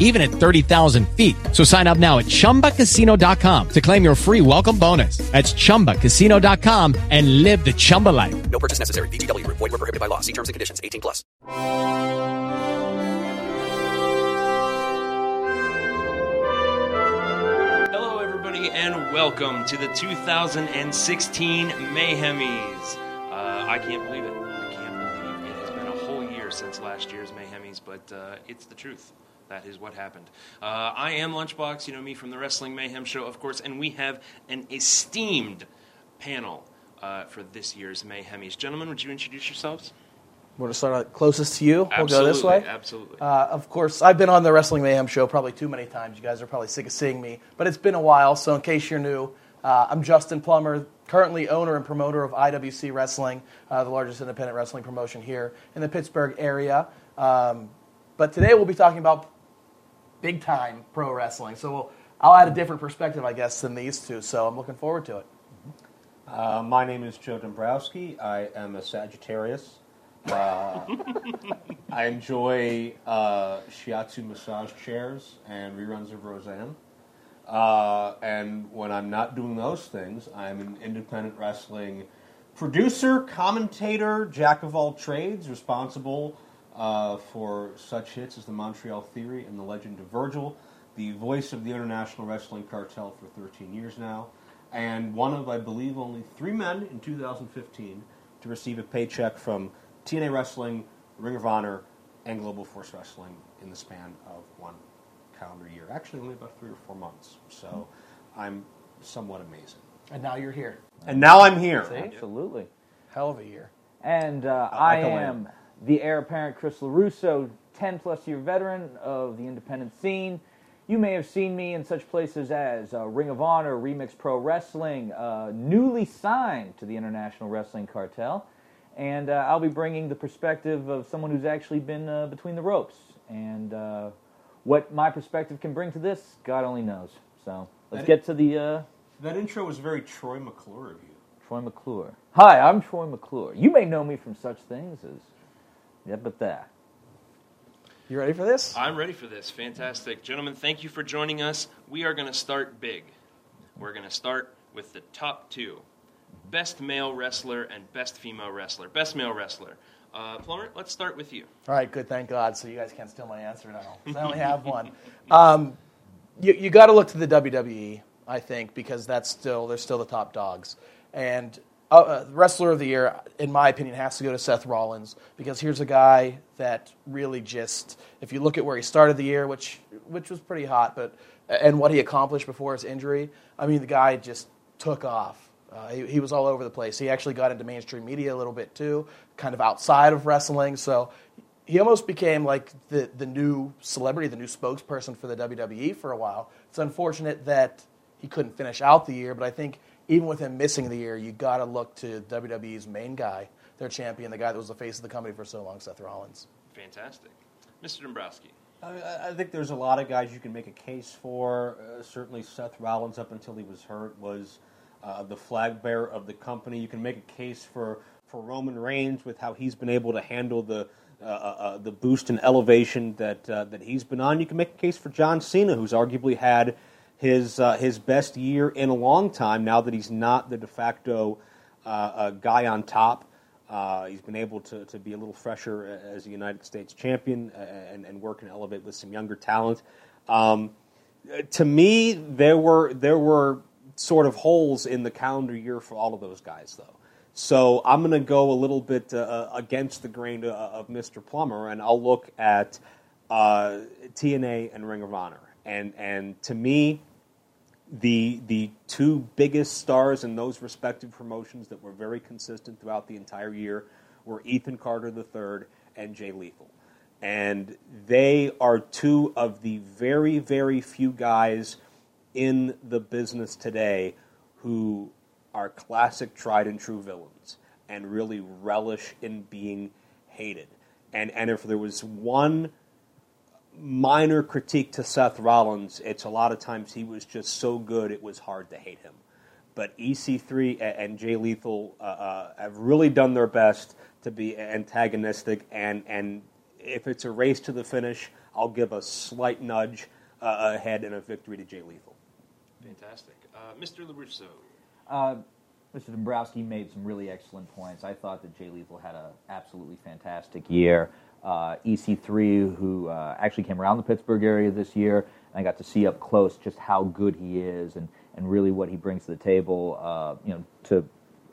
even at 30,000 feet. So sign up now at chumbacasino.com to claim your free welcome bonus. That's chumbacasino.com and live the Chumba life. No purchase necessary. VGW Group. Void were prohibited by law. See terms and conditions. 18 plus. Hello, everybody, and welcome to the 2016 Mayhemmys. Uh, I can't believe it. I can't believe it has been a whole year since last year's Mayhemmys, but uh, it's the truth. That is what happened. Uh, I am Lunchbox, you know me from the Wrestling Mayhem Show, of course, and we have an esteemed panel uh, for this year's Mayhemmys. Gentlemen, would you introduce yourselves? Want to start out closest to you? We'll go this way. absolutely. Uh, of course, I've been on the Wrestling Mayhem show probably too many times. You guys are probably sick of seeing me, but it's been a while. So, in case you're new, uh, I'm Justin Plummer, currently owner and promoter of IWC Wrestling, uh, the largest independent wrestling promotion here in the Pittsburgh area. Um, but today we'll be talking about big time pro wrestling. So, we'll, I'll add a different perspective, I guess, than these two. So, I'm looking forward to it. Uh, my name is Joe Dombrowski. I am a Sagittarius. Uh, I enjoy uh, shiatsu massage chairs and reruns of Roseanne. Uh, and when I'm not doing those things, I'm an independent wrestling producer, commentator, jack of all trades, responsible uh, for such hits as the Montreal Theory and the Legend of Virgil, the voice of the International Wrestling Cartel for 13 years now, and one of, I believe, only three men in 2015 to receive a paycheck from TNA Wrestling, Ring of Honor, and Global Force Wrestling in the span of one calendar year. Actually, only about three or four months. So I'm somewhat amazing. And now you're here. And now I'm here. Absolutely. Hell of a year. And uh, I I can am the heir apparent Chris LeRusso, 10 plus year veteran of the independent scene. You may have seen me in such places as uh, Ring of Honor, Remix Pro Wrestling, uh, newly signed to the International Wrestling Cartel. And uh, I'll be bringing the perspective of someone who's actually been uh, between the ropes. And uh, what my perspective can bring to this, God only knows. So let's That- get to the uh, That intro was very Troy McClure of you. Troy McClure. Hi, I'm Troy McClure. You may know me from such things as, yeah, but that. You ready for this? I'm ready for this. Fantastic. Gentlemen, thank you for joining us. We are going to start big. We're going to start with the top two best male wrestler and best female wrestler. Best male wrestler. Uh, Plummer, let's start with you. All right, good. Thank God. So you guys can't steal my answer now. 'cause I only have one. Um, you you got to look to the WWE, I think, because that's still they're still the top dogs. And uh, uh, wrestler of the year, in my opinion, has to go to Seth Rollins because here's a guy that really just, if you look at where he started the year, which which was pretty hot, but and what he accomplished before his injury, I mean, the guy just took off. Uh, he, he was all over the place. He actually got into mainstream media a little bit too, kind of outside of wrestling. So he almost became like the, the new celebrity, the new spokesperson for the WWE for a while. It's unfortunate that he couldn't finish out the year, but I think even with him missing the year, you got to look to WWE's main guy, their champion, the guy that was the face of the company for so long, Seth Rollins. Fantastic. Mr. Dombrowski. I, I think there's a lot of guys you can make a case for. Uh, certainly, Seth Rollins, up until he was hurt, was uh, the flag bearer of the company. You can make a case for, for Roman Reigns with how he's been able to handle the uh, uh, uh, the boost and elevation that uh, that he's been on. You can make a case for John Cena, who's arguably had his uh, his best year in a long time. Now that he's not the de facto uh, uh, guy on top. Uh, he's been able to, to be a little fresher as a United States champion uh, and, and work and elevate with some younger talent. Um, uh, to me, there were there were sort of holes in the calendar year for all of those guys, though. So I'm going to go a little bit uh, against the grain of, of Mr. Plummer, and I'll look at uh, TNA and Ring of Honor. And and to me, the the two biggest stars in those respective promotions that were very consistent throughout the entire year were Ethan Carter III and Jay Lethal. And they are two of the very, very few guys in the business today who are classic, tried and true villains and really relish in being hated. And and if there was one minor critique to Seth Rollins, it's a lot of times he was just so good it was hard to hate him. But EC3 and Jay Lethal uh, uh, have really done their best to be antagonistic, and, and if it's a race to the finish, I'll give a slight nudge uh, ahead and a victory to Jay Lethal. Fantastic. Uh, Mr. LeRusso. Uh, Mr. Dombrowski made some really excellent points. I thought that Jay Lethal had an absolutely fantastic year. Uh, EC3, who uh, actually came around the Pittsburgh area this year, and I got to see up close just how good he is and, and really what he brings to the table. Uh, you know, to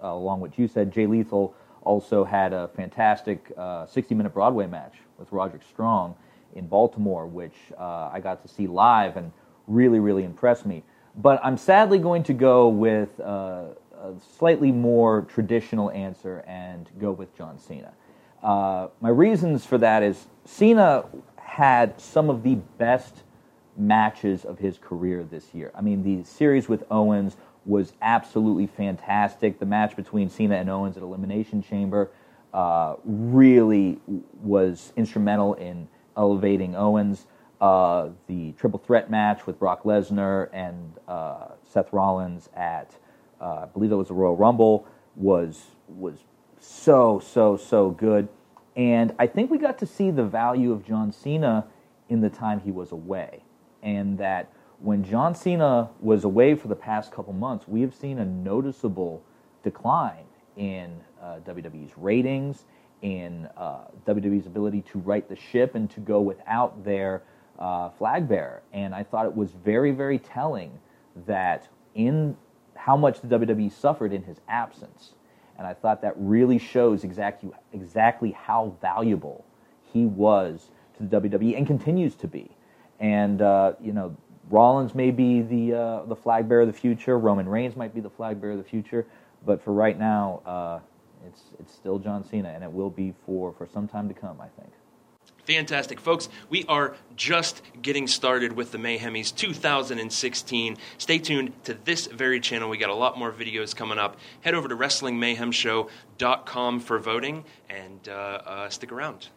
uh, along what you said, Jay Lethal also had a fantastic 60-minute Broadway match with Roderick Strong in Baltimore, which uh, I got to see live and really, really impressed me. But I'm sadly going to go with uh, a slightly more traditional answer and go with John Cena. Uh, my reasons for that is Cena had some of the best matches of his career this year. I mean, the series with Owens was absolutely fantastic. The match between Cena and Owens at Elimination Chamber uh, really was instrumental in elevating Owens. Uh, the triple threat match with Brock Lesnar and uh, Seth Rollins at, uh, I believe it was the Royal Rumble, was was so so so good. And I think we got to see the value of John Cena in the time he was away, and that when John Cena was away for the past couple months, we have seen a noticeable decline in uh, WWE's ratings in uh, WWE's ability to right the ship and to go without their uh, flag bearer. And I thought it was very, very telling that in how much the WWE suffered in his absence. And I thought that really shows exactly, exactly how valuable he was to the WWE and continues to be. And, uh, you know, Rollins may be the, uh, the flag bearer of the future, Roman Reigns might be the flag bearer of the future, but for right now, uh, it's it's still John Cena, and it will be for for some time to come. I think. Fantastic, folks. We are just getting started with the Mayhemmys 2016. Stay tuned to this very channel. We got a lot more videos coming up. Head over to WrestlingMayhemShow.com for voting and uh, uh, stick around.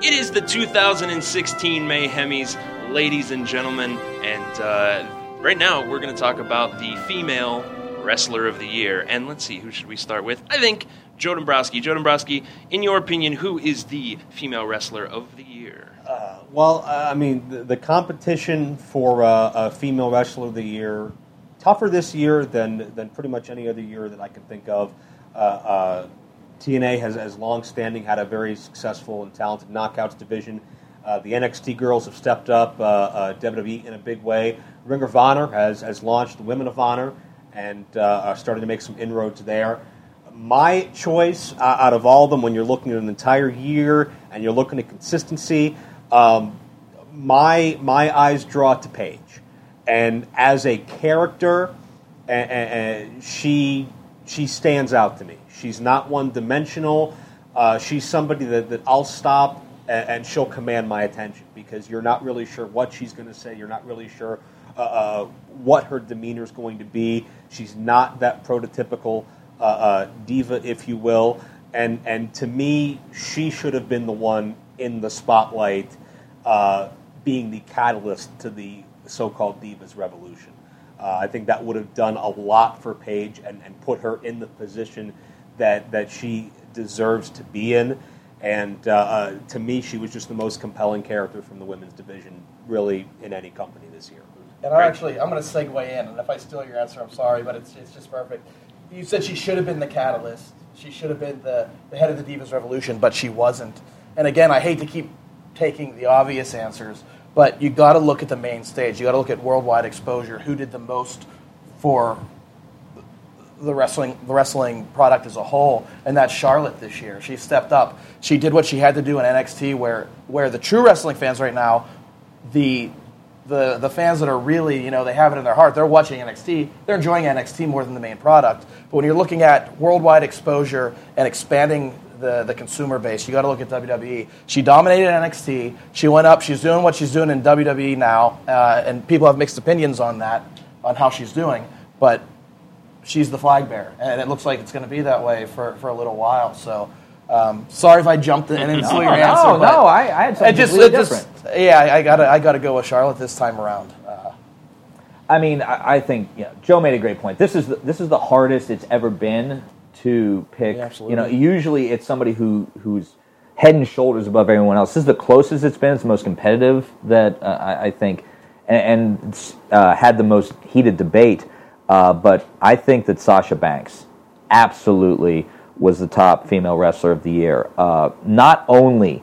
It is the 2016 Mayhemmys ladies and gentlemen. And uh, right now, we're going to talk about the female wrestler of the year. And let's see, who should we start with? I think Joe Dombrowski. Joe Dombrowski, in your opinion, who is the female wrestler of the year? Uh, well, uh, I mean, the, the competition for uh, a female wrestler of the year tougher this year than than pretty much any other year that I can think of. Uh, uh, TNA has, has long standing had a very successful and talented knockouts division. Uh, the NXT girls have stepped up WWE in a big way. Ring of Honor has, has launched Women of Honor and uh, are starting to make some inroads there. My choice uh, out of all of them, when you're looking at an entire year and you're looking at consistency, um, my my eyes draw to Paige, and as a character, and, and she she stands out to me. She's not one dimensional. Uh, she's somebody that, that I'll stop and, and she'll command my attention because you're not really sure what she's going to say. You're not really sure uh, uh, what her demeanor is going to be. She's not that prototypical uh, uh, diva, if you will. And and to me, she should have been the one in the spotlight, uh, being the catalyst to the so-called divas revolution. Uh, I think that would have done a lot for Paige and, and put her in the position that that she deserves to be in. And uh, uh, to me, she was just the most compelling character from the women's division, really, in any company. And I actually, I'm going to segue in, and if I steal your answer, I'm sorry, but it's, it's just perfect. You said she should have been the catalyst. She should have been the, the head of the Divas Revolution, but she wasn't. And again, I hate to keep taking the obvious answers, but you got to look at the main stage. You got to look at worldwide exposure. Who did the most for the wrestling the wrestling product as a whole, and that's Charlotte this year. She stepped up. She did what she had to do in NXT, where where the true wrestling fans right now, the the the fans that are really you know they have it in their heart. They're watching NXT. They're enjoying NXT more than the main product. But when you're looking at worldwide exposure and expanding the, the consumer base. You got to look at WWE. She dominated NXT. She went up. She's doing what she's doing in WWE now, uh, and people have mixed opinions on that, on how she's doing. But she's the flag bearer, and it looks like it's going to be that way for, for a little while. So, um, sorry if I jumped in and stole your answer. no, no, I, I had something it just, completely it just different. yeah, I, I gotta I gotta go with Charlotte this time around. Uh, I mean, I, I think you know, Joe made a great point. This is the, this is the hardest it's ever been to pick. Yeah, you know, usually it's somebody who who's head and shoulders above everyone else. This is the closest it's been. It's the most competitive that uh, I, I think, and, and uh, had the most heated debate. Uh, but I think that Sasha Banks absolutely was the top female wrestler of the year. Uh, not only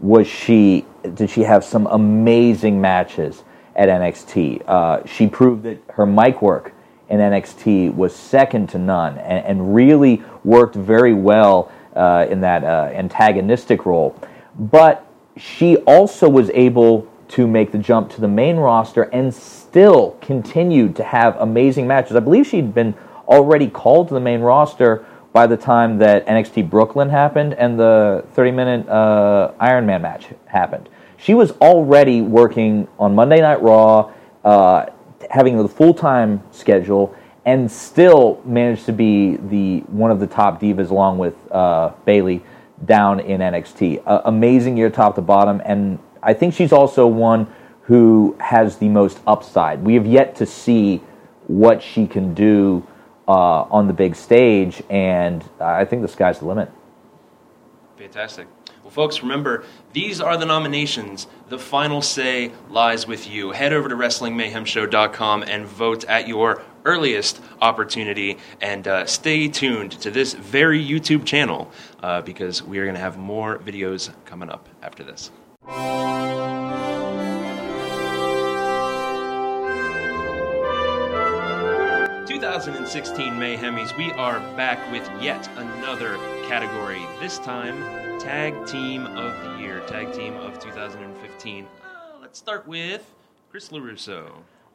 was she did she have some amazing matches at NXT. Uh, she proved that her mic work in NXT was second to none, and, and really worked very well uh, in that uh, antagonistic role. But she also was able to make the jump to the main roster and still continued to have amazing matches. I believe she'd been already called to the main roster by the time that NXT Brooklyn happened and the 30 minute uh, Iron Man match happened. She was already working on Monday Night Raw, uh, having the full time schedule, and still managed to be the one of the top divas along with uh, Bayley down in NXT. Uh, amazing year top to bottom, and I think she's also one who has the most upside. We have yet to see what she can do uh, on the big stage, and I think the sky's the limit. Fantastic. Well, folks, remember, these are the nominations. The final say lies with you. Head over to WrestlingMayhemShow.com and vote at your earliest opportunity. And uh, stay tuned to this very YouTube channel uh, because we are going to have more videos coming up after this. 2016 Mayhemmys, we are back with yet another category. This time, Tag Team of the Year, Tag Team of 2015. Uh, let's start with Chris LeRusso.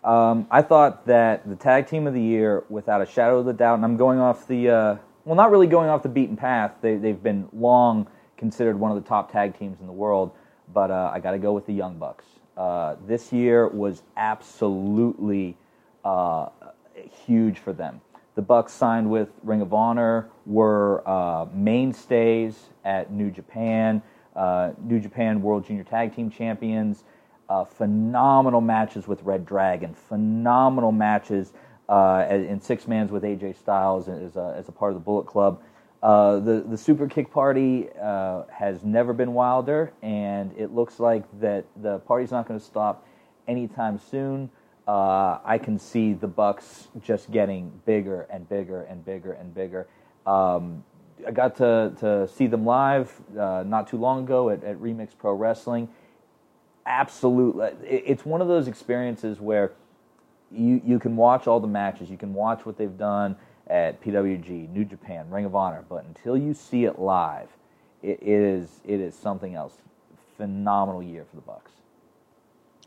Um, I thought that the tag team of the year, without a shadow of a doubt, and I'm going off the, uh, well, not really going off the beaten path. They, they've been long considered one of the top tag teams in the world, but uh, I got to go with the Young Bucks. Uh, this year was absolutely uh, huge for them. The Bucks signed with Ring of Honor, were uh, mainstays at New Japan, uh, New Japan World Junior Tag Team Champions. Uh, phenomenal matches with Red Dragon, phenomenal matches uh, in six mans with AJ Styles as a, as a part of the Bullet Club. Uh, the the Super Kick Party uh, has never been wilder, and it looks like that the party's not going to stop anytime soon. Uh, I can see the Bucks just getting bigger and bigger and bigger and bigger. Um, I got to, to see them live uh, not too long ago at, at Remix Pro Wrestling. Absolutely, it's one of those experiences where you you can watch all the matches, you can watch what they've done at PWG, New Japan, Ring of Honor, but until you see it live, it is it is something else. Phenomenal year for the Bucks.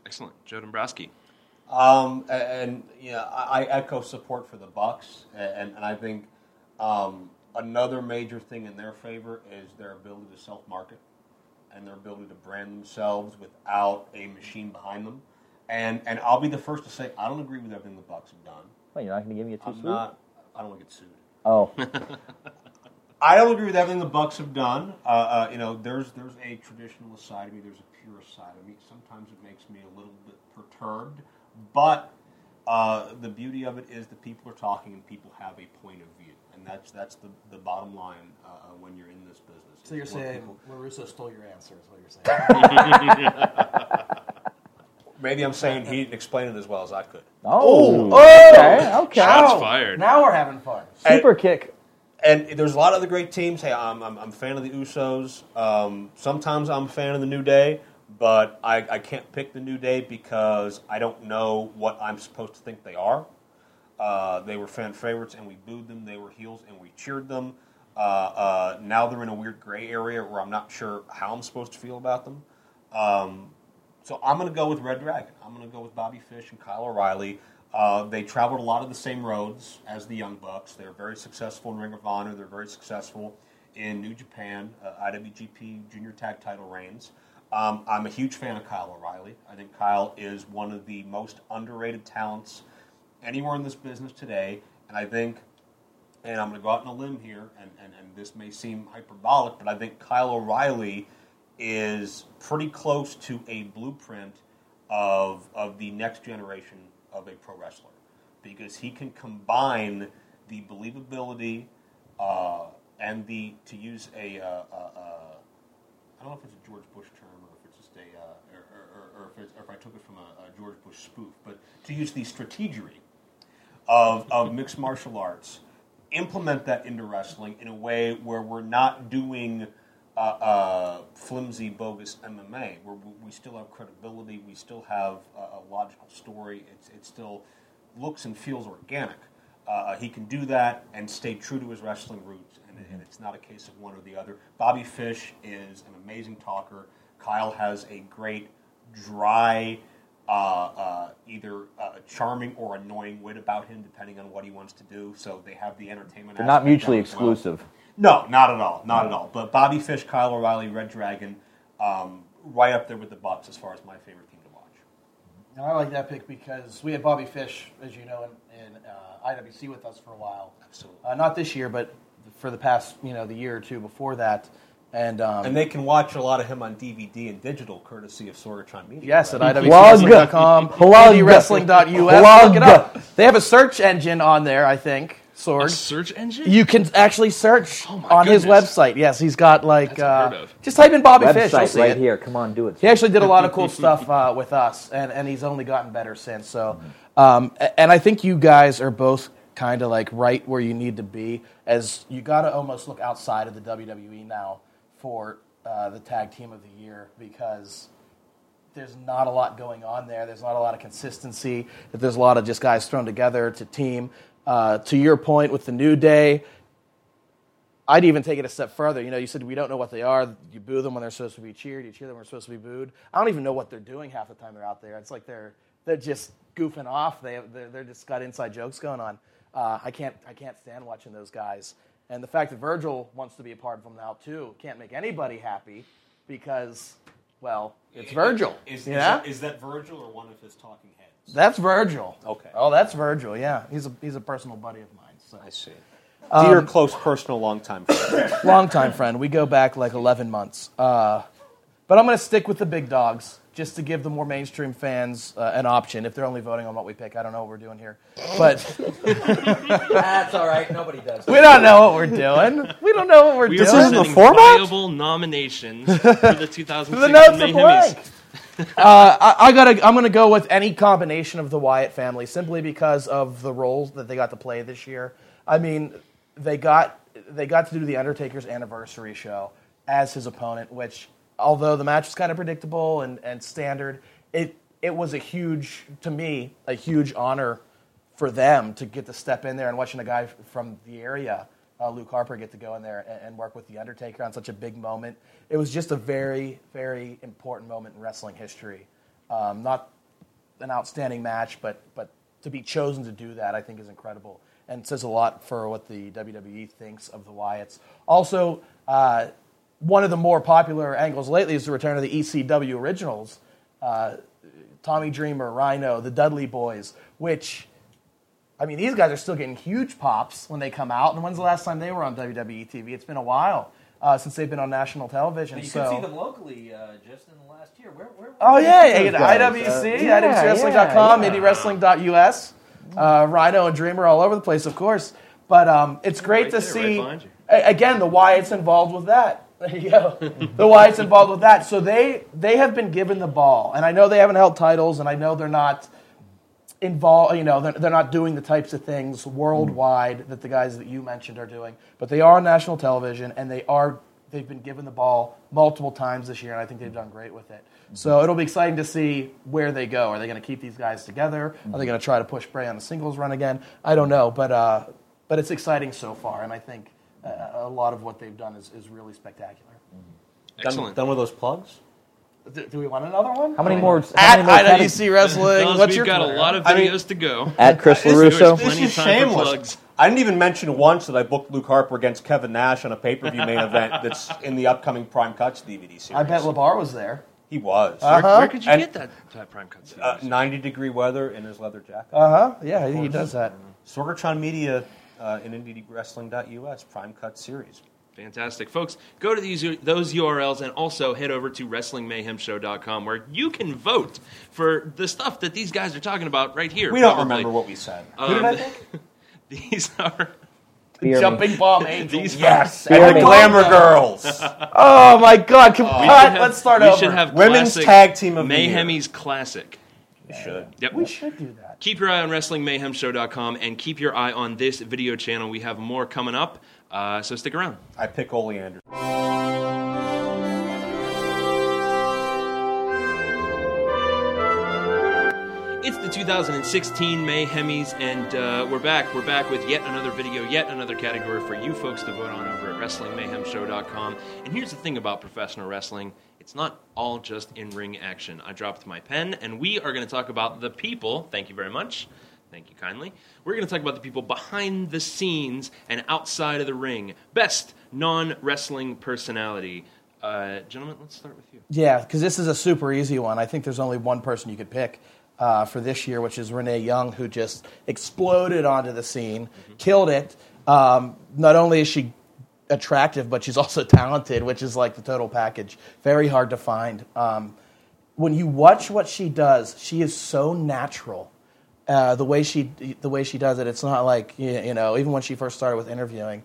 Excellent. Joe Dombrowski. Um, and, yeah, I, I echo support for the Bucks, and, and I think um, another major thing in their favor is their ability to self-market and their ability to brand themselves without a machine behind them. And and I'll be the first to say I don't agree with everything the Bucks have done. Well, you're not going to give me a two I'm not. I don't want to get sued. Oh, I don't agree with everything the Bucks have done. Uh, uh, you know, there's there's a traditionalist side of me. There's a purist side of me. Sometimes it makes me a little bit perturbed, but uh, the beauty of it is that people are talking and people have a point of view, and that's that's the, the bottom line uh, uh, when you're in this business. so you're saying people- LeRusso stole your answer? Is what you're saying? maybe I'm saying he didn't explain it as well as I could. oh, oh! okay, okay. Shots Now- fired. Now we're having fun. Super kick. and there's a lot of other great teams. Hey, I'm, I'm, I'm a fan of the Usos. Um, sometimes I'm a fan of the New Day, but I, I can't pick the New Day because I don't know what I'm supposed to think they are. Uh, they were fan favorites, and we booed them. They were heels, and we cheered them. Uh, uh, now they're in a weird gray area where I'm not sure how I'm supposed to feel about them. Um, so I'm going to go with Red Dragon. I'm going to go with Bobby Fish and Kyle O'Reilly. Uh, they traveled a lot of the same roads as the Young Bucks. They're very successful in Ring of Honor. They're very successful in New Japan, uh, IWGP Junior Tag Title reigns. Um, I'm a huge fan of Kyle O'Reilly. I think Kyle is one of the most underrated talents anywhere in this business today, and I think and I'm going to go out on a limb here, and, and, and this may seem hyperbolic, but I think Kyle O'Reilly is pretty close to a blueprint of, of the next generation of a pro wrestler because he can combine the believability uh, and the, to use a, uh, uh, uh, I don't know if it's a George Bush term or if it's just a, uh, or, or, or, if it's, or if I took it from a, a George Bush spoof, but to use the strategery of, of mixed martial arts, implement that into wrestling in a way where we're not doing uh, uh, flimsy, bogus MMA, where we- still have credibility, we still have a, logical story, it's, it still looks and feels organic. Uh, he can do that and stay true to his wrestling roots, and, and it's not a case of one or the other. Bobby Fish is an amazing talker. Kyle has a great, dry, uh, uh, either uh, charming or annoying wit about him, depending on what he wants to do. So they have the entertainment. They're not mutually down well. exclusive. No, not at all, not at all. But Bobby Fish, Kyle O'Reilly, Red Dragon, um, right up there with the Bucks as far as my favorite team to watch. And I like that pick because we had Bobby Fish, as you know, in, in uh, IWC with us for a while. Absolutely. Uh, not this year, but for the past, you know, the year or two before that. And, um, And they can watch a lot of him on DVD and digital, courtesy of Sorgatron Media. Yes, at right? IWCWrestling.com, Plug. IndieWrestling.us. Look it up. They have a search engine on there, I think. Sorg. A search engine? You can actually search Oh my on his website. Yes, he's got like That's uh, just type in Bobby Fish. You'll see right it. here. Come on, do it. He actually did a lot of cool stuff uh, with us, and, and he's only gotten better since. So, um, and I think you guys are both kind of like right where you need to be, as you got to almost look outside of the WWE now for uh, the tag team of the year because there's not a lot going on there. There's not a lot of consistency. There's a lot of just guys thrown together to team. Uh, to your point with the New Day, I'd even take it a step further. You know, you said we don't know what they are. You boo them when they're supposed to be cheered. You cheer them when they're supposed to be booed. I don't even know what they're doing half the time they're out there. It's like they're they're just goofing off. They they're, they're just got inside jokes going on. Uh, I can't I can't stand watching those guys. And the fact that Virgil wants to be a part of them now too can't make anybody happy because, well, it's Virgil. Is, you is, know? that, is that Virgil or one of his talking heads? That's Virgil. Okay. Oh, that's Virgil. Yeah, he's a he's a personal buddy of mine. So. I see. Um, Dear close personal longtime friend. Longtime friend. We go back like 11 months. Uh, but I'm going to stick with the big dogs just to give the more mainstream fans uh, an option if they're only voting on what we pick. I don't know what we're doing here. But That's all right. Nobody does. we don't know what we're doing. We don't know what we're We doing. are presenting viable nominations for the 2006 the notes are blank. uh, I, I gotta. I'm gonna go with any combination of the Wyatt family simply because of the roles that they got to play this year. I mean, they got they got to do the Undertaker's anniversary show as his opponent, which although the match was kind of predictable and, and standard, it it was a huge to me a huge honor for them to get to step in there and watching a guy from the area, uh, Luke Harper, get to go in there and, and work with The Undertaker on such a big moment. It was just a very, very important moment in wrestling history. Um, not an outstanding match, but, but to be chosen to do that, I think, is incredible and says a lot for what the WWE thinks of the Wyatts. Also, uh, one of the more popular angles lately is the return of the ECW originals. Uh, Tommy Dreamer, Rhino, the Dudley Boys, which I mean, these guys are still getting huge pops when they come out. And when's the last time they were on WWE TV? It's been a while uh, since they've been on national television. You so. could see them locally uh, just in the last year. Where, where, where Oh were yeah, those yeah, guys? IWC, Uh, yeah, IWCWrestling.com, yeah, IndieWrestling.us, uh, Rhino and Dreamer all over the place, of course. But um, it's great Right to there, see. behind you. a- again, the Wyatts involved with that. There you go. the Wyatts involved with that. So they they have been given the ball, and I know they haven't held titles, and I know they're not involved. You know, they're, they're not doing the types of things worldwide that the guys that you mentioned are doing, but they are on national television, and they are they've been given the ball multiple times this year, and I think they've done great with it. So it'll be exciting to see where they go. Are they going to keep these guys together? Are they going to try to push Bray on the singles run again? I don't know, but uh, but it's exciting so far, and I think a lot of what they've done is, is really spectacular. Done, Excellent. done with those plugs? Do, do we want another one? How many more? At How many more IWC Wrestling. Fellas, What's we've your got Twitter? a lot of I mean- videos to go. At Chris This- LeRusso? There's This is of time for shameless. plugs. I didn't even mention once that I booked Luke Harper against Kevin Nash on a pay per view main event that's in the upcoming Prime Cuts DVD series. I bet LeBar was there. he was. Where, where could you And- get that, that prime cut series? Uh, 90 degree weather in his leather jacket. Uh huh. Yeah, he does that. Sorgatron Media uh, in IndieWrestling.us, Prime Cut Series. Fantastic. Folks, go to these those URLs and also head over to WrestlingMayhemShow.com where you can vote for the stuff that these guys are talking about right here. We don't probably. remember what we said. Who did I Um, think? These are Spear me. Jumping bomb angels. These are- yes. Spear I me. Glamour. Girls. Oh my God! Come we on, have- let's start we over. should have Women's Tag Team of the Year. Classic. We should. Yep. we should do that. Keep your eye on WrestlingMayhemShow.com and keep your eye on this video channel. We have more coming up, uh, so stick around. I pick Oleander. It's the 2016 Mayhemmys, and uh, we're back. We're back with yet another video, yet another category for you folks to vote on over at WrestlingMayhemShow.com. And here's the thing about professional wrestling it's not all just in ring action. I dropped my pen, and we are going to talk about the people. Thank you very much. Thank you kindly. We're going to talk about the people behind the scenes and outside of the ring. Best non wrestling personality. Uh, gentlemen, let's start with you. Yeah, because this is a super easy one. I think there's only one person you could pick uh, for this year, which is Renee Young, who just exploded onto the scene, killed it. Um, not only is she attractive, but she's also talented, which is like the total package. Very hard to find. Um, when you watch what she does, she is so natural. Uh, the way she the way she does it, it's not like you know. Even when she first started with interviewing,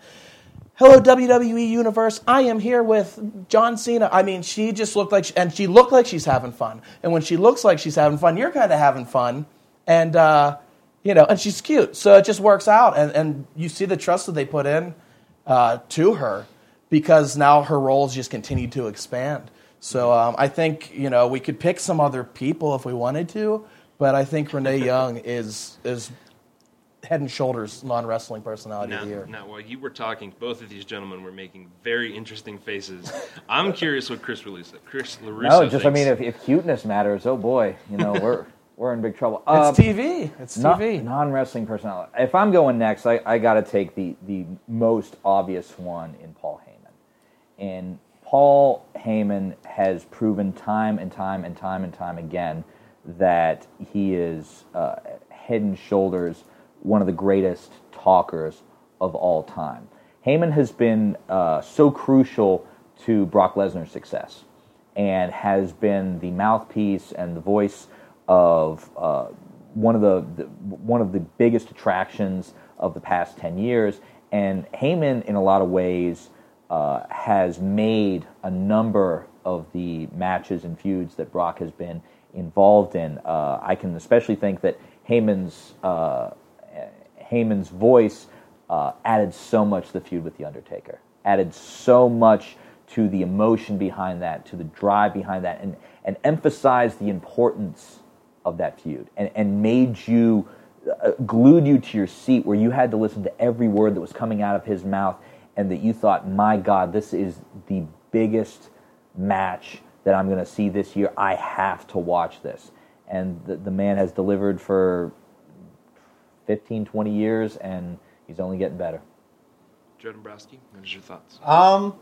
hello WWE Universe, I am here with John Cena. I mean, she just looked like, she, and she looked like she's having fun. And when she looks like she's having fun, you're kind of having fun, and uh, you know, and she's cute, so it just works out. And and you see the trust that they put in uh, to her because now her roles just continue to expand. So um, I think you know we could pick some other people if we wanted to, but I think Renee Young is is head and shoulders non wrestling personality Now, of the year. now, while you were talking, both of these gentlemen were making very interesting faces. I'm curious what Chris LeRusso, Chris LeRusso No, just I mean, if, if cuteness matters, oh boy, you know we're we're in big trouble. Uh, It's TV. It's TV. Non wrestling personality. If I'm going next, I, I got to take the the most obvious one in Paul Heyman. And Paul Heyman has proven time and time and time and time again that he is uh, head and shoulders one of the greatest talkers of all time. Heyman has been uh, so crucial to Brock Lesnar's success and has been the mouthpiece and the voice of uh, one of the, the one of the biggest attractions of the past ten years. And Heyman, in a lot of ways, uh, has made a number of the matches and feuds that Brock has been involved in. Uh, I can especially think that Heyman's uh, Heyman's voice uh, added so much to the feud with the Undertaker. Added so much to the emotion behind that, to the drive behind that, and and emphasized the importance of that feud, and and made you uh, glued you to your seat where you had to listen to every word that was coming out of his mouth, and that you thought, my God, this is the biggest match that I'm going to see this year. I have to watch this, and the, the man has delivered for 15, 20 years, and he's only getting better. Joe Dombrowski, what is your thoughts? Um,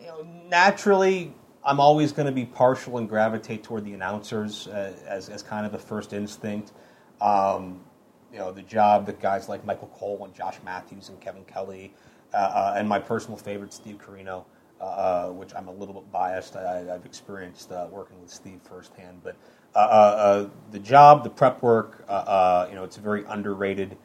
you know, naturally, I'm always going to be partial and gravitate toward the announcers uh, as, as kind of the first instinct. Um, you know, the job that guys like Michael Cole and Josh Matthews and Kevin Kelly, uh, uh, and my personal favorite, Steve Corino, uh, uh, which I'm a little bit biased. I, I've experienced uh, working with Steve firsthand, but the job, the prep work, you know, it's a very underrated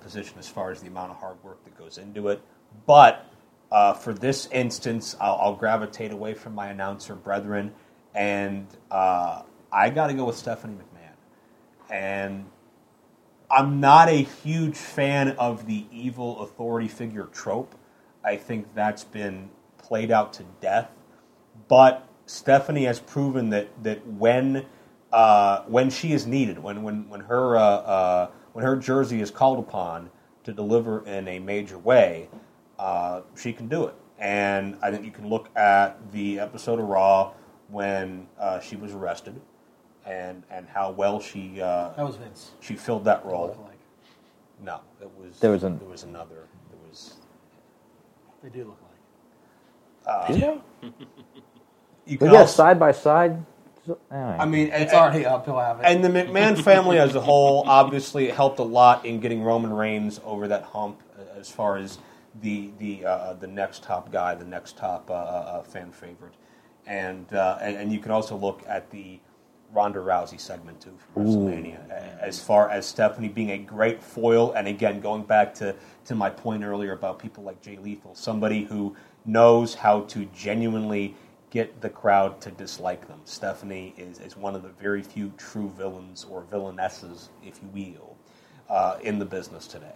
position as far as the amount of hard work that goes into it. But uh, for this instance, I'll, I'll gravitate away from my announcer brethren, and uh, I got to go with Stephanie McMahon. And I'm not a huge fan of the evil authority figure trope. I think that's been played out to death. But Stephanie has proven that that when uh, when she is needed, when when when her uh, uh, when her jersey is called upon to deliver in a major way, uh, she can do it. And I think you can look at the episode of Raw when uh, she was arrested, and and how well she uh, That was Vince. she filled that role. Look like. No, it was There was an- there was another. There was They do look like. uh, Did they? you But can yeah, also, side by side, So, all right. I mean, It's and- already uphill He'll have it. And the McMahon family as a whole, obviously, helped a lot in getting Roman Reigns over that hump uh, as far as the the uh, the next top guy, the next top uh, uh, fan favorite, and, uh, and and you can also look at the Ronda Rousey segment too from WrestleMania, a- as far as Stephanie being a great foil, and again going back to to my point earlier about people like Jay Lethal, somebody who knows how to genuinely get the crowd to dislike them. Stephanie is, is one of the very few true villains or villainesses, if you will, uh, in the business today.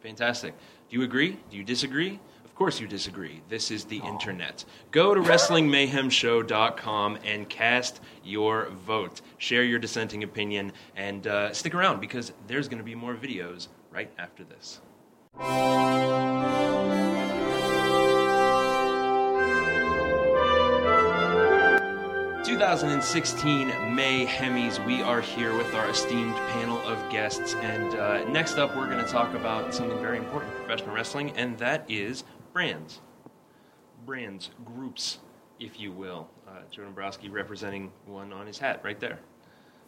Fantastic. Do you agree? Do you disagree? Of course you disagree. This is the internet. Go to WrestlingMayhemShow.com and cast your vote. Share your dissenting opinion and uh, stick around because there's going to be more videos right after this. 2016 Mayhemmys, we are here with our esteemed panel of guests. And uh, next up, we're going to talk about something very important in professional wrestling, and that is brands. Brands, groups, if you will. Uh, Joe Dombrowski representing one on his hat right there.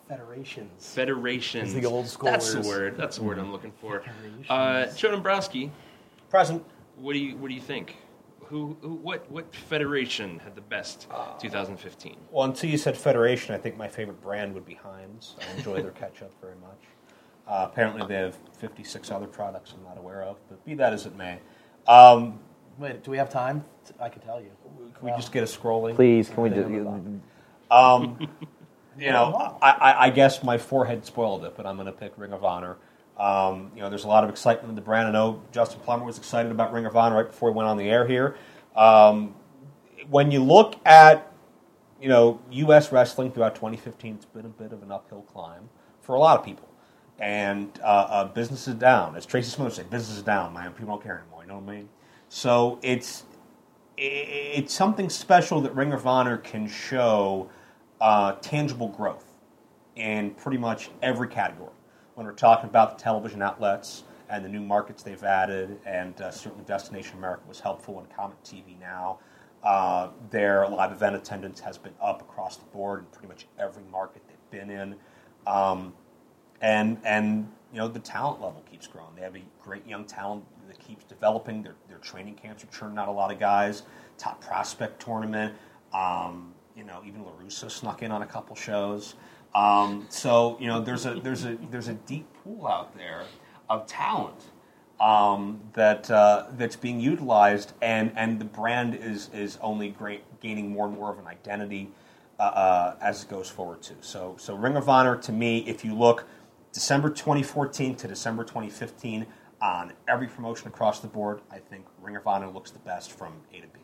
Federations. Federations. As the old school. That's the word. That's the word I'm looking for. Uh, Joe Dombrowski, Present. what do you what do you think? Who, who what what federation had the best 2015? Well, until you said Federation, I think my favorite brand would be Heinz. I enjoy their ketchup very much. Uh, apparently, they have 56 other products I'm not aware of, but be that as it may. Um, Wait, do we have time? I can tell you. can we just get a scrolling? Please, can we They do? don't you know, I, I, I guess my forehead spoiled it, but I'm going to pick Ring of Honor. Um, you know, there's a lot of excitement in the brand. I know Justin Plummer was excited about Ring of Honor right before he went on the air here. Um, when you look at, you know, U.S. wrestling throughout 2015, it's been a bit of an uphill climb for a lot of people. And uh, uh, business is down. As Tracy Smith say, business is down, man. People don't care anymore. You know what I mean? So it's it's something special that Ring of Honor can show uh, tangible growth in pretty much every category. When we're talking about the television outlets and the new markets they've added, and uh, certainly Destination America was helpful in Comet TV now. Uh, their live event attendance has been up across the board in pretty much every market they've been in. Um, and and you know the talent level keeps growing. They have a great young talent that keeps developing. Their their training camps are churning out a lot of guys. Top prospect tournament. Um, you know, even LeRusso snuck in on a couple shows. Um, so you know, there's a there's a there's a deep pool out there of talent um, that uh, that's being utilized, and and the brand is is only great, gaining more and more of an identity uh, uh, as it goes forward too. So so Ring of Honor to me, if you look December 2014 to December 2015 on every promotion across the board, I think Ring of Honor looks the best from A to B.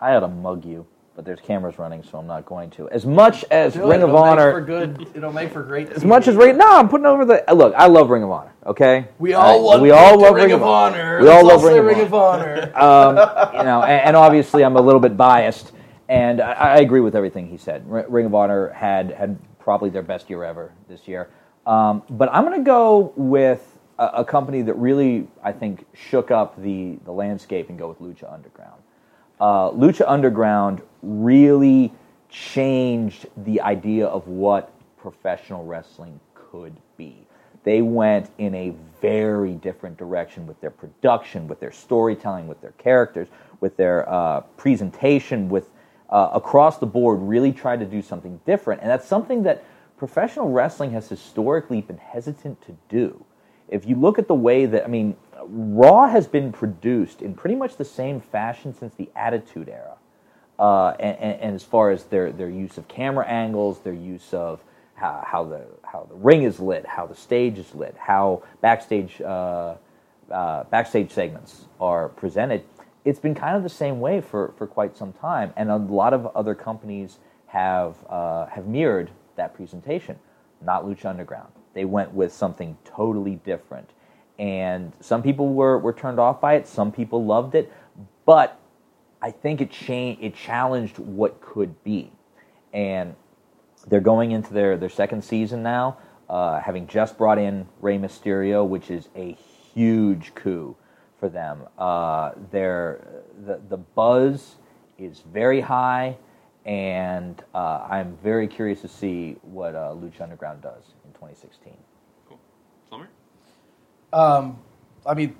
I ought to mug you, but there's cameras running, so I'm not going to. As much as Do Ring it. of It'll Honor, for good. It'll make for great. as much as Ring, no, I'm putting over the. Look, I love Ring of Honor. Okay, we all want we all love Ring of Honor. We all Let's love Ring, of Honor. um, you know, and, and obviously I'm a little bit biased, and I, I agree with everything he said. Ring of Honor had had probably their best year ever this year, um, but I'm going to go with a, a company that really I think shook up the the landscape and go with Lucha Underground. Uh, Lucha Underground really changed the idea of what professional wrestling could be. They went in a very different direction with their production, with their storytelling, with their characters, with their uh, presentation, with uh, across the board, really tried to do something different. And that's something that professional wrestling has historically been hesitant to do. If you look at the way that, I mean, Raw has been produced in pretty much the same fashion since the Attitude Era. Uh, and, and, and as far as their, their use of camera angles, their use of how, how the how the ring is lit, how the stage is lit, how backstage uh, uh, backstage segments are presented, it's been kind of the same way for, for quite some time, and a lot of other companies have uh, have mirrored that presentation. Not Lucha Underground. They went with something totally different, and some people were, were turned off by it. Some people loved it, but I think it changed. It challenged what could be, and they're going into their, their second season now, uh, having just brought in Rey Mysterio, which is a huge coup for them. Uh, their, the, the buzz is very high, and uh, I'm very curious to see what uh, Lucha Underground does in 2016. Plummer? I mean,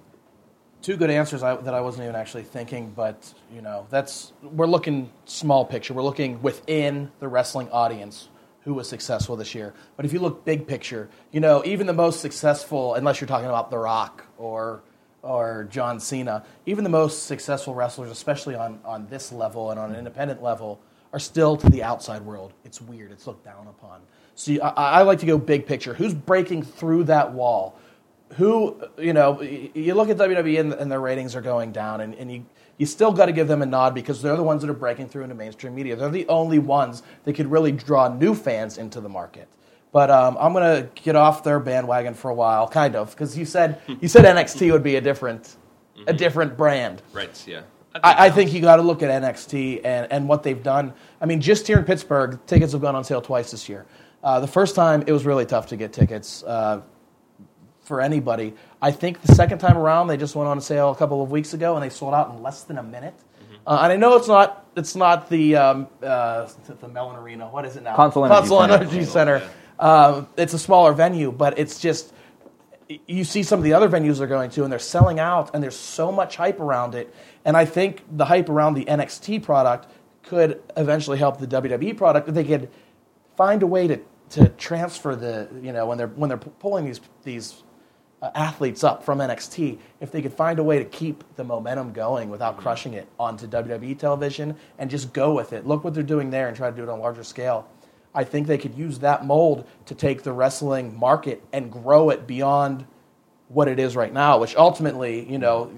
two good answers I, that I wasn't even actually thinking, but you know, that's we're looking small picture. We're looking within the wrestling audience who was successful this year. But if you look big picture, you know, even the most successful, unless you're talking about The Rock or or John Cena, even the most successful wrestlers, especially on on this level and on an independent level, are still to the outside world. It's weird. It's looked down upon. So I, I like to go big picture. Who's breaking through that wall? Who you know you look at WWE and, and their ratings are going down, and, and you you still got to give them a nod because they're the ones that are breaking through into mainstream media. They're the only ones that could really draw new fans into the market. But um, I'm gonna get off their bandwagon for a while, kind of, because you said you said NXT would be a different a different brand. Right, yeah. I, I think you got to look at NXT and, and what they've done. I mean, just here in Pittsburgh, tickets have gone on sale twice this year. Uh, the first time, it was really tough to get tickets uh, for anybody. I think the second time around, they just went on sale a couple of weeks ago, and they sold out in less than a minute. Uh, and I know it's not it's not the um, uh, the Mellon Arena. What is it now? Consol Energy Consol Center. Energy Center. Um, it's a smaller venue, but it's just you see some of the other venues they're going to, and they're selling out, and there's so much hype around it. And I think the hype around the NXT product could eventually help the WWE product if they could find a way to, to transfer the you know when they're when they're pulling these these uh, Uh, athletes up from NXT, if they could find a way to keep the momentum going without crushing it onto WWE television and just go with it. Look what they're doing there and try to do it on a larger scale. I think they could use that mold to take the wrestling market and grow it beyond what it is right now, which ultimately, you know,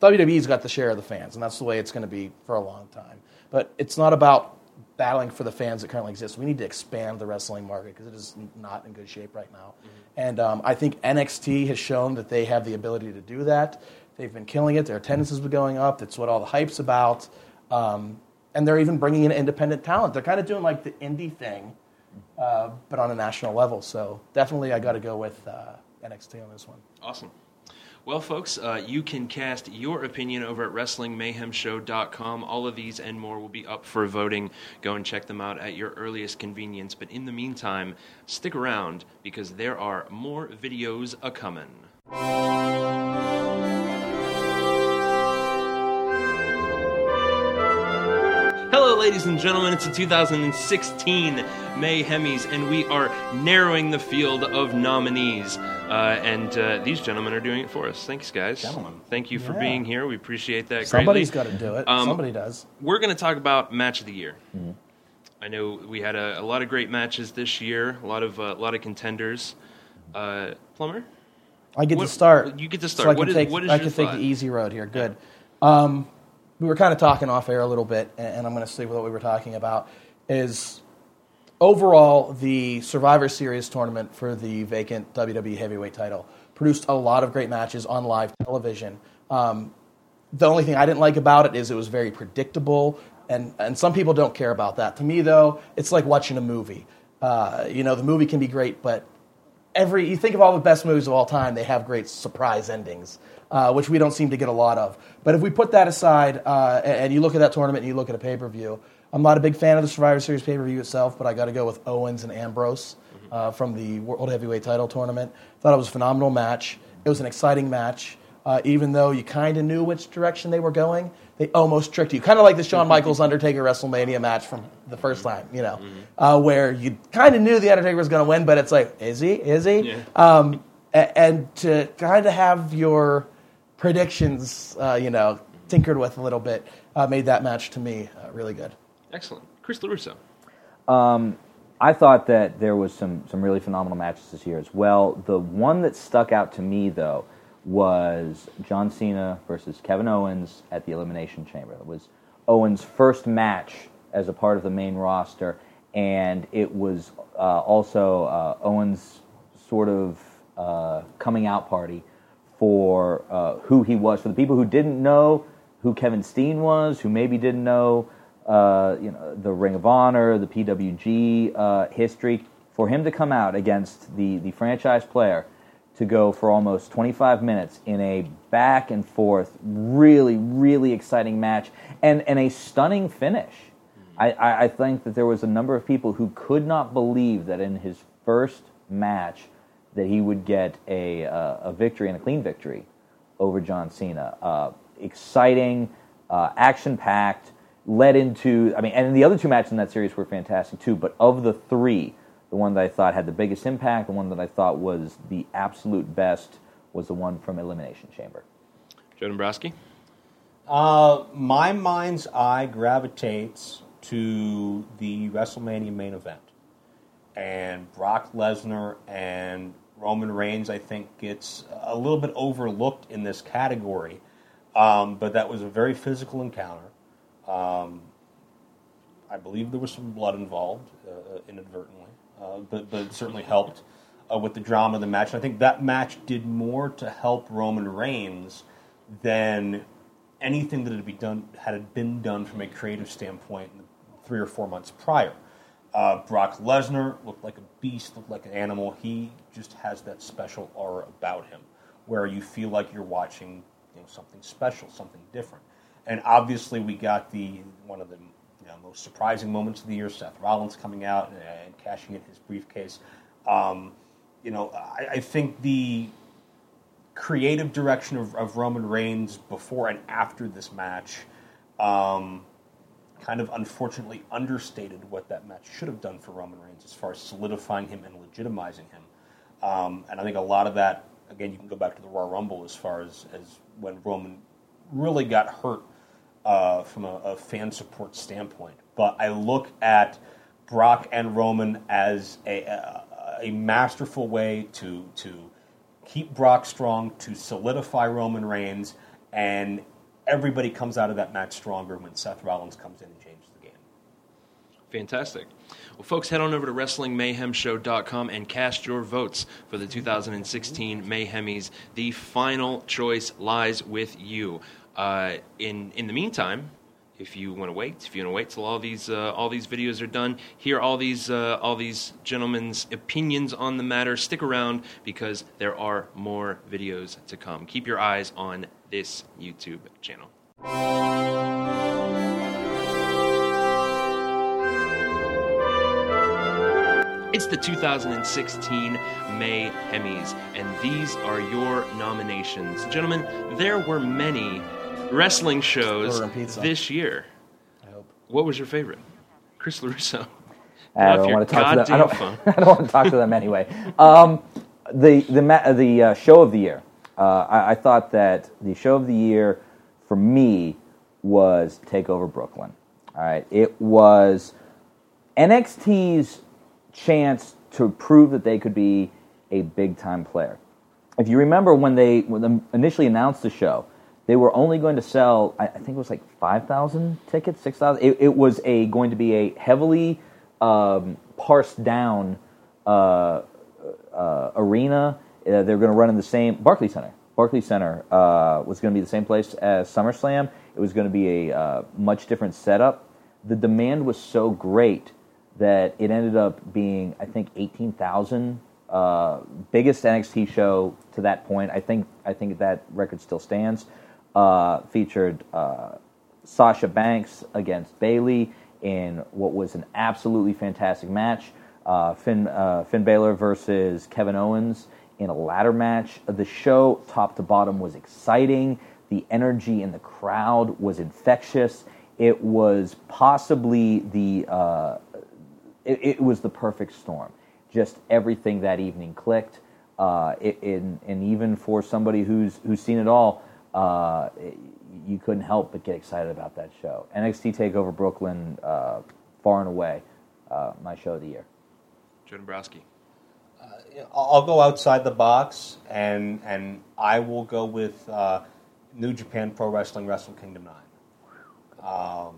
WWE's got the share of the fans, and that's the way it's going to be for a long time. But it's not about battling for the fans that currently exist. We need to expand the wrestling market because it is not in good shape right now. And um, I think NXT has shown that they have the ability to do that. They've been killing it. Their attendance has been going up. That's what all the hype's about. Um, and they're even bringing in independent talent. They're kind of doing like the indie thing, uh, but on a national level. So definitely, I got to go with uh, NXT on this one. Awesome. Well, folks, uh, you can cast your opinion over at WrestlingMayhemShow.com. All of these and more will be up for voting. Go and check them out at your earliest convenience. But in the meantime, stick around because there are more videos a coming. Hello, ladies and gentlemen. It's the 2016 Mayhemmys, and we are narrowing the field of nominees. Uh, and uh, these gentlemen are doing it for us. Thanks, guys. Gentlemen. Thank you for Yeah. being here. We appreciate that Somebody's got to do it. Um, Somebody does. We're going to talk about match of the year. I know we had a, a lot of great matches this year, a lot of uh, a lot of contenders. Uh, Plummer, I get what- to start. you get to So start. I What can is- take, what is I your can take thought? the easy road here. Good. Um, we were kind of talking off air a little bit, and, I'm going to see what we were talking about is overall the Survivor Series tournament for the vacant WWE Heavyweight title produced a lot of great matches on live television. Um, the only thing I didn't like about it is it was very predictable, and, and some people don't care about that. To me, though, it's like watching a movie. Uh, you know, the movie can be great, but every you think of all the best movies of all time, they have great surprise endings, uh, which we don't seem to get a lot of. But if we put that aside uh, and, you look at that tournament and you look at a pay per view, I'm not a big fan of the Survivor Series pay per view itself, but I got to go with Owens and Ambrose uh, from the World Heavyweight Title tournament. Thought it was a phenomenal match. It was an exciting match. Uh, even though you kind of knew which direction they were going, they almost tricked you. Kind of like the Shawn Michaels Undertaker WrestleMania match from the first time, you know, uh, where you kind of knew the Undertaker was going to win, but it's like, is he? Is he? Yeah. Um, and to kind of have your predictions, uh, you know, tinkered with a little bit, uh, made that match to me uh, really good. excellent. Chris LeRusso. I thought that there was some some really phenomenal matches this year as well. The one that stuck out to me though was John Cena versus Kevin Owens at the Elimination Chamber. It was Owens' first match as a part of the main roster, and it was uh, also uh, Owens' sort of uh, coming out party for uh, who he was. For the people who didn't know who Kevin Steen was, who maybe didn't know, uh, you know, the Ring of Honor, the PWG uh, history, for him to come out against the the franchise player to go for almost 25 minutes in a back and forth, really, really exciting match, and and a stunning finish. I, I, I think that there was a number of people who could not believe that in his first match that he would get a, uh, a victory and a clean victory over John Cena. Uh, exciting, uh, action packed, led into, I mean, and the other two matches in that series were fantastic too, but of the three, the one that I thought had the biggest impact, the one that I thought was the absolute best, was the one from Elimination Chamber. Joe Dombrowski? Uh, my mind's eye gravitates to the WrestleMania main event. And Brock Lesnar and Roman Reigns, I think, gets a little bit overlooked in this category. Um, but that was a very physical encounter. Um, I believe there was some blood involved uh, inadvertently, uh, but, but it certainly helped uh, with the drama of the match. And I think that match did more to help Roman Reigns than anything that had been done had been done from a creative standpoint three or four months prior. Uh, Brock Lesnar looked like a beast, looked like an animal. He just has that special aura about him, where you feel like you're watching you know, something special, something different. And obviously, we got the one of the you know, most surprising moments of the year: Seth Rollins coming out and, and cashing in his briefcase. Um, you know, I, I think the creative direction of, of, Roman Reigns before and after this match um, kind of unfortunately understated what that match should have done for Roman Reigns as far as solidifying him and legitimizing him. Um, and I think a lot of that, again, you can go back to the Royal Rumble as far as, as when Roman really got hurt uh, from a, a, fan support standpoint. But I look at Brock and Roman as a, a, a masterful way to to keep Brock strong, to solidify Roman Reigns, and everybody comes out of that match stronger when Seth Rollins comes in and changes the game. Fantastic. Well, folks, head on over to WrestlingMayhemShow.com and cast your votes for the 2016 Mayhemmys. The final choice lies with you. Uh, in in the meantime, if you want to wait, if you want to wait till all these uh, all these videos are done, hear all these uh, all these gentlemen's opinions on the matter. Stick around because there are more videos to come. Keep your eyes on this YouTube channel. It's the 2016 May Hemis, and these are your nominations. Gentlemen, there were many wrestling shows this year. I hope. What was your favorite? Chris LeRusso. I don't want to talk to them. I don't, I don't, want to talk to them anyway. Um, the the the uh, show of the year. Uh, I, I, thought that the show of the year for me was Takeover Brooklyn. All right, it was NXT's chance to prove that they could be a big time player. If you remember when they, when they initially announced the show, they were only going to sell, I, think it was like 5,000 tickets, 6,000. It, it, was a going to be a heavily um, parsed down uh, uh, arena. Uh, they're going to run in the same Barclays Center. Barclays Center uh, was going to be the same place as SummerSlam. It was going to be a uh, much different setup. The demand was so great that it ended up being, I think, 18,000 uh, biggest NXT show to that point. I think I think that record still stands uh, featured uh, Sasha Banks against Bayley in what was an absolutely fantastic match. Uh, Finn, uh, Finn Balor versus Kevin Owens in a ladder match. The show, top to bottom, was exciting. The energy in the crowd was infectious. It was possibly the uh, it, it, was the perfect storm. Just everything that evening clicked. Uh, it, and, and even for somebody who's who's seen it all, uh, you couldn't help but get excited about that show. NXT Takeover Brooklyn, uh, far and away, uh, my show of the year. Joe Dombrowski. Uh, I'll go outside the box, and and I will go with uh, New Japan Pro Wrestling Wrestle Kingdom Nine. Um,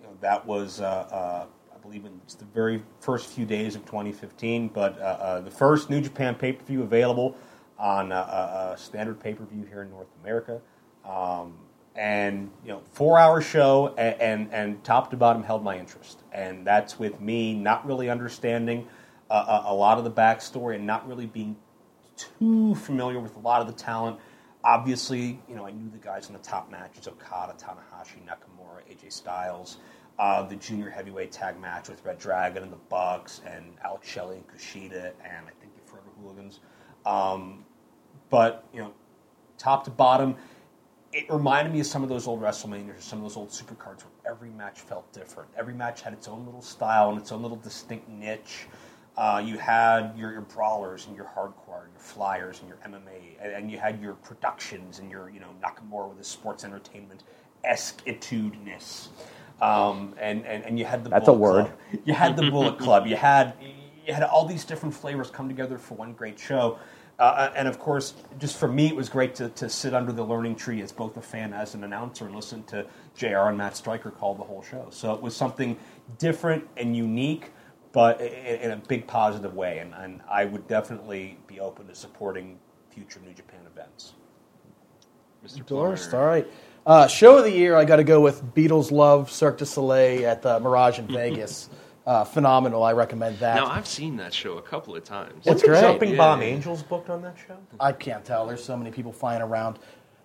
you know, that was, uh, I believe, in the very first few days of 2015, but the first New Japan pay per view available on a, a standard pay per view here in North America. Um, and you know, four hour show and, and, and top to bottom held my interest, and that's with me not really understanding uh, a, a lot of the backstory and not really being too familiar with a lot of the talent. Obviously, you know, I knew the guys in the top matches: Okada, Tanahashi, Nakamura, AJ Styles. uh, the junior heavyweight tag match with Red Dragon and the Bucks and Alex Shelley and Kushida and I think the Forever Hooligans. Um, but you know, top to bottom, it reminded me of some of those old WrestleManias, some of those old supercards where every match felt different. Every match had its own little style and its own little distinct niche. Uh, you had your, your brawlers and your hardcore, your flyers and your MMA, and, and you had your productions and your you know Nakamura with his sports entertainment esque etudeness. Um, and, and and you had the That's a Bullet word. Club. You had the Bullet Club. You had you had all these different flavors come together for one great show. Uh, and of course, just for me, it was great to, to sit under the learning tree as both a fan as an announcer and listen to JR and Matt Striker call the whole show. So it was something different and unique, but in a big positive way. And, and I would definitely be open to supporting future New Japan events. Mr. Endorsed. All right. Uh, show of the year, I got to go with Beatles Love Cirque du Soleil at the Mirage in Vegas. Uh, phenomenal. I recommend that. Now I've seen that show a couple of times. It's great. Jumping Yeah. Bomb Angels booked on that show? I can't tell. There's so many people flying around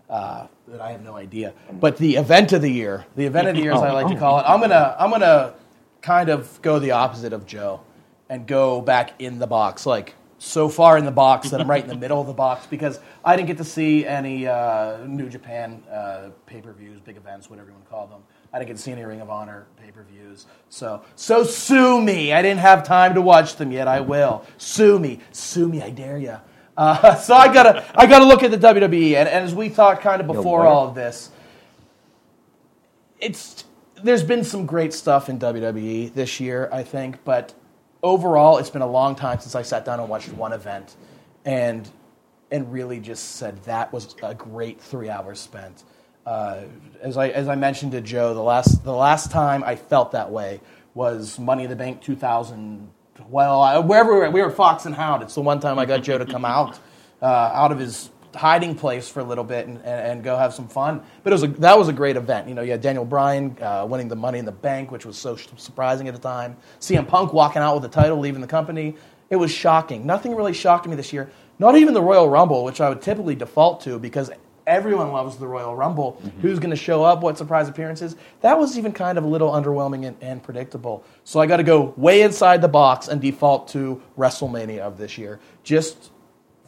uh, that I have no idea. But the event of the year, the event of the year, as I like to call it, I'm gonna I'm gonna kind of go the opposite of Joe and go back in the box, like so far in the box that I'm right in the middle of the box because I didn't get to see any uh, New Japan uh, pay per views, big events, whatever you want to call them. I didn't get to see any Ring of Honor pay per views. So so sue me. I didn't have time to watch them yet. I will sue me. Sue me. I dare you. Uh, so I gotta I gotta look at the WWE, and, and as we talked kind of before all of this, it's there's been some great stuff in WWE this year, I think, but overall, it's been a long time since I sat down and watched one event, and and really just said that was a great three hours spent. Uh, as I as I mentioned to Joe, the last the last time I felt that way was Money in the Bank 2000. Well, I, wherever we were, we were Fox and Hound. It's the one time I got Joe to come out uh, out of his hiding place for a little bit and, and, and go have some fun. But it was a, that was a great event. You know, you had Daniel Bryan uh, winning the Money in the Bank, which was so sh- surprising at the time. CM Punk walking out with the title, leaving the company. It was shocking. Nothing really shocked me this year. Not even the Royal Rumble, which I would typically default to because everyone loves the Royal Rumble. Who's going to show up? What surprise appearances? That was even kind of a little underwhelming and, and predictable. So I got to go way inside the box and default to WrestleMania of this year. Just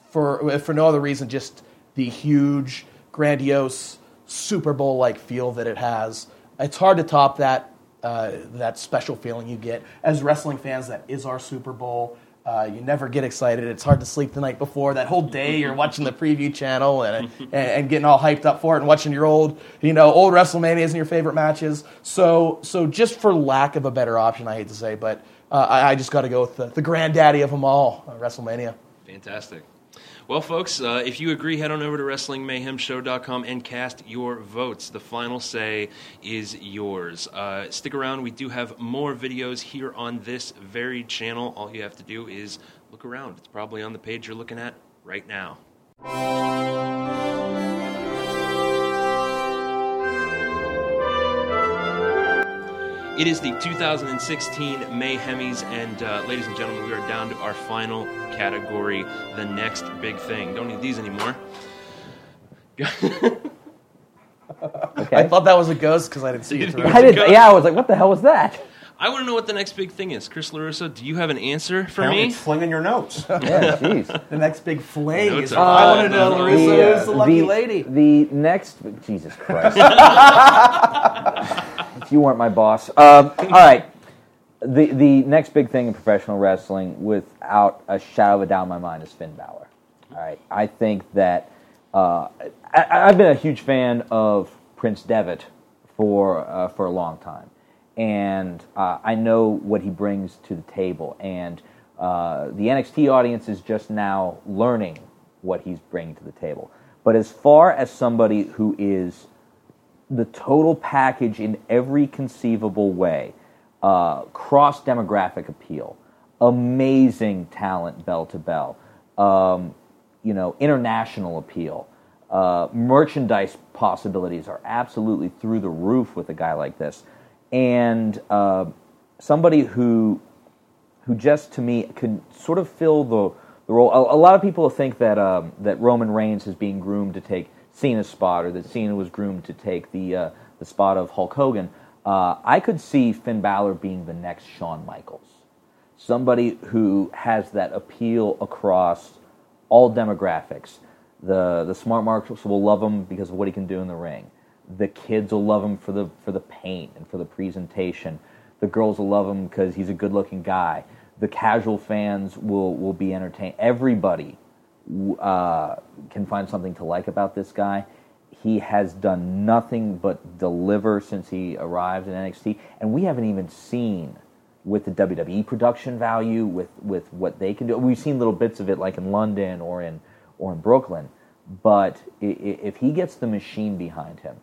for for no other reason, just the huge, grandiose Super Bowl like feel that it has. It's hard to top that uh, that special feeling you get as wrestling fans. That is our Super Bowl. Uh, you never get excited. It's hard to sleep the night before. That whole day, you're watching the preview channel and, and, and getting all hyped up for it, and watching your old, you know, old WrestleManias and your favorite matches. So, so just for lack of a better option, I hate to say, but uh, I, I just got to go with the, the granddaddy of them all, uh, WrestleMania. Fantastic. Well, folks, uh, if you agree, head on over to WrestlingMayhemShow.com and cast your votes. The final say is yours. Uh, stick around. We do have more videos here on this very channel. All you have to do is look around. It's probably on the page you're looking at right now. It is the 2016 Mayhemmys, and uh, ladies and gentlemen, we are down to our final category, the next big thing. Don't need these anymore. Okay. I thought that was a ghost because I didn't see it. I did, yeah, I was like, what the hell was that? I want to know what the next big thing is. Chris LeRusso, do you have an answer for Apparently me? it's flinging your notes. Yeah, jeez. The next big fling Notes is. are I want to know, Larissa, The, uh, who's the lucky the- lady? The next, Jesus Christ. if you weren't my boss. Um, all right. The, the next big thing in professional wrestling, without a shadow of a doubt in my mind, is Finn Balor. All right. I think that uh, I, I've been a huge fan of Prince Devitt for, uh, for a long time. And uh, I know what he brings to the table. And uh, the NXT audience is just now learning what he's bringing to the table. But as far as somebody who is the total package in every conceivable way, uh, cross demographic appeal, amazing talent bell to bell, um, you know, international appeal, uh, merchandise possibilities are absolutely through the roof with a guy like this, and uh, somebody who who just to me could sort of fill the, the role. A, a lot of people think that um, that Roman Reigns is being groomed to take Cena's spot, or that Cena was groomed to take the uh, the spot of Hulk Hogan. Uh, I could see Finn Balor being the next Shawn Michaels, somebody who has that appeal across all demographics. The the smart marks will love him because of what he can do in the ring. The kids will love him for the for the paint and for the presentation. The girls will love him because he's a good looking guy. The casual fans will will be entertained. Everybody uh, can find something to like about this guy. He has done nothing but deliver since he arrived in NXT, and we haven't even seen with the WWE production value, with with what they can do. We've seen little bits of it, like in London or in or in Brooklyn. But if he gets the machine behind him,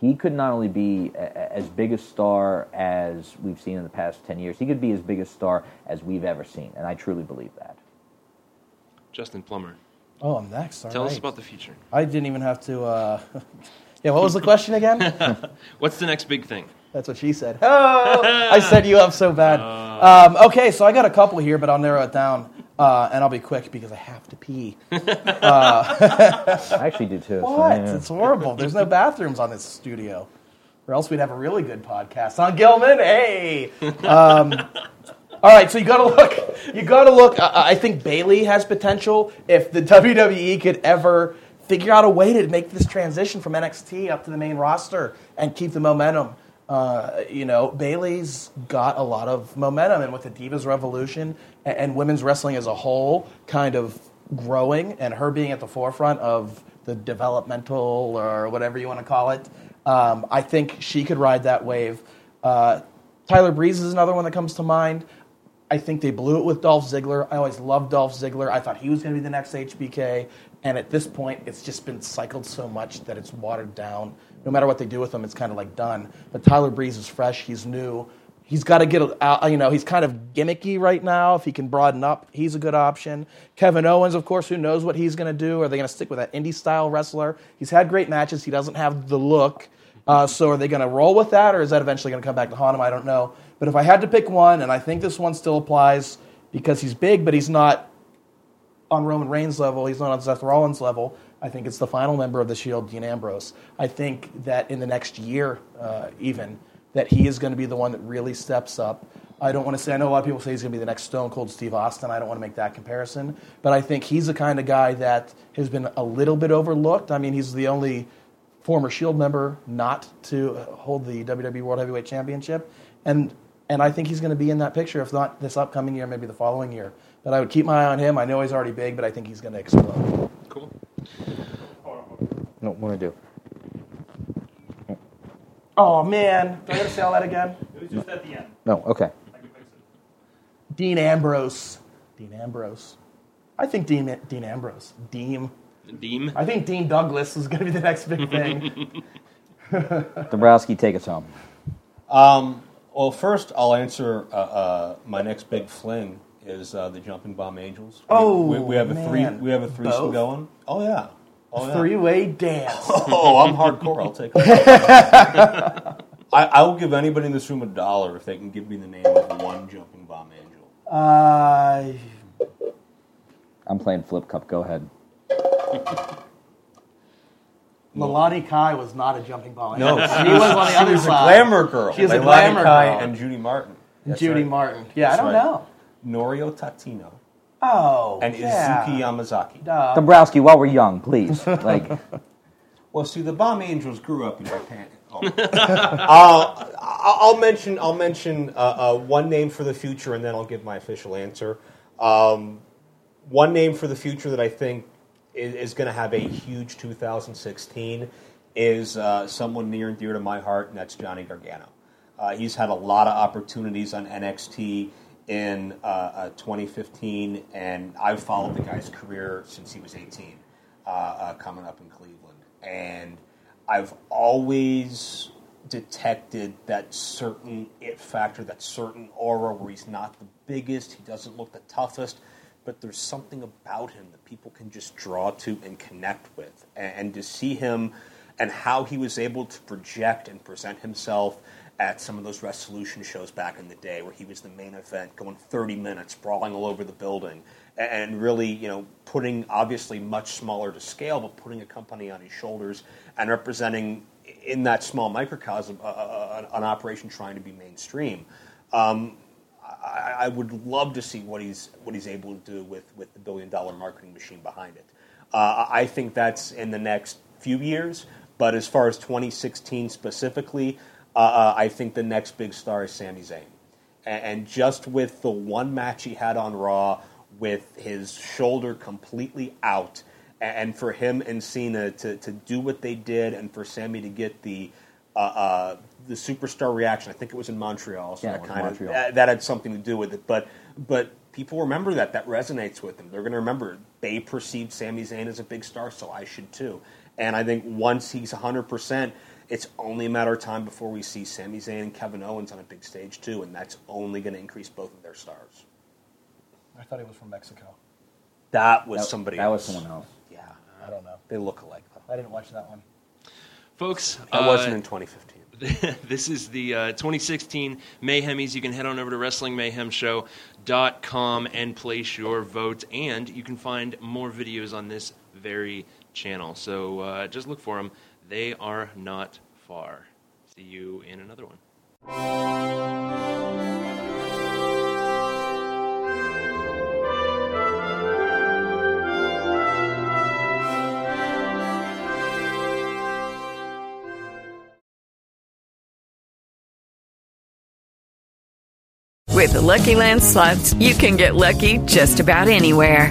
he could not only be as big a star as we've seen in the past 10 years, he could be as big a star as we've ever seen. And I truly believe that. Justin Plummer. Oh, I'm next. All Tell us about the future. I didn't even have to. Uh... yeah, what was the question again? What's the next big thing? That's what she said. Oh, I set you up so bad. Um, okay, so I got a couple here, but I'll narrow it down, uh, and I'll be quick because I have to pee. I actually do too. so, What? yeah. It's horrible. There's no bathrooms on this studio, or else we'd have a really good podcast. on Gilman? Hey. Um, all right, so you got to look. You got to look. I, I think Bayley has potential if the WWE could ever figure out a way to make this transition from NXT up to the main roster and keep the momentum. Uh, you know, Bayley's got a lot of momentum, and with the Divas Revolution and, and women's wrestling as a whole kind of growing, and her being at the forefront of the developmental or whatever you want to call it, um, I think she could ride that wave. Uh, Tyler Breeze is another one that comes to mind. I think they blew it with Dolph Ziggler. I always loved Dolph Ziggler. I thought he was going to be the next HBK. And at this point, it's just been cycled so much that it's watered down. No matter what they do with him, it's kind of like done. But Tyler Breeze is fresh. He's new. He's got to get out. You know, he's kind of gimmicky right now. If he can broaden up, he's a good option. Kevin Owens, of course, who knows what he's going to do? Are they going to stick with that indie style wrestler? He's had great matches. He doesn't have the look. Uh, so are they going to roll with that, or is that eventually going to come back to haunt him? I don't know. But if I had to pick one, and I think this one still applies because he's big, but he's not on Roman Reigns level, he's not on Seth Rollins level. I think it's the final member of the Shield, Dean Ambrose. I think that in the next year, uh, even, that he is going to be the one that really steps up. I don't want to say, I know a lot of people say he's going to be the next Stone Cold Steve Austin. I don't want to make that comparison. But I think he's the kind of guy that has been a little bit overlooked. I mean, he's the only former Shield member not to hold the WWE World Heavyweight Championship, and and I think he's going to be in that picture, if not this upcoming year, maybe the following year. But I would keep my eye on him. I know he's already big, but I think he's going to explode. Cool. No, what do I do? Oh man, do I got to say all that again? It was just at the end. No, okay. I can fix it. Dean Ambrose. Dean Ambrose. I think Dean Dean Ambrose. Dean. Deem. I think Dean Douglas is going to be the next big thing. Dombrowski, take us home. Um, well, first I'll answer uh, uh, my next big fling is uh, the Jumping Bomb Angels. Oh, we, we have a three. We have a threesome Both? going. Oh yeah. Oh yeah. Three-way dance. Oh, I'm hardcore. I'll take it. I, I will give anybody in this room a dollar if they can give me the name of one Jumping Bomb Angel. Uh, I'm playing Flip Cup. Go ahead. Milani Kai was not a jumping ball. No, she was on the she other was a side. glamour girl. She was a Leilani glamour Kai girl. and Judy Martin. That's Judy right. Martin. Yeah, I don't right. know. Noriyo Tateno Oh, and yeah. Itsuki Yamazaki. Duh. Dombrowski, while we're young, please. Like, Well, see, the Bomb Angels grew up in Japan. Oh. uh, I- I'll mention. I'll mention uh, uh, one name for the future, and then I'll give my official answer. Um, one name for the future that I think is, is going to have a huge 2016 is uh, someone near and dear to my heart, and that's Johnny Gargano. Uh, he's had a lot of opportunities on NXT in uh, uh, 2015, and I've followed the guy's career since he was 18, uh, uh, coming up in Cleveland. And I've always detected that certain it factor, that certain aura where he's not the biggest, he doesn't look the toughest, but there's something about him that people can just draw to and connect with. And, and to see him and how he was able to project and present himself at some of those resolution shows back in the day where he was the main event going 30 minutes brawling all over the building and- really you know putting obviously much smaller to scale but putting a company on his shoulders and representing in that small microcosm, uh, an operation trying to be mainstream. Um, I, I, would love to see what he's what he's able to do with with the billion dollar marketing machine behind it. Uh, I think that's in the next few years. But as far as 2016 specifically, uh, uh, I think the next big star is Sami Zayn. And, and just with the one match he had on Raw, with his shoulder completely out, and for him and Cena to, to do what they did, and for Sami to get the uh, uh, the superstar reaction. I think it was in Montreal, so Yeah, that kind Montreal. of that, that had something to do with it. But but people remember that. That resonates with them. They're going to remember they perceived Sami Zayn as a big star, so I should too. And I think once he's 100, percent it's only a matter of time before we see Sami Zayn and Kevin Owens on a big stage too, and that's only going to increase both of their stars. I thought he was from Mexico. That was That- somebody. that was someone else. Yeah, I don't know. they look alike though. I didn't watch that one. Folks, That uh, wasn't in 2015. this is the uh, 2016 Mayhemmys. You can head on over to WrestlingMayhemShow.com and place your vote, and you can find more videos on this very channel. So uh, just look for them. They are not far. See you in another one. With the Lucky Land slots, you can get lucky just about anywhere.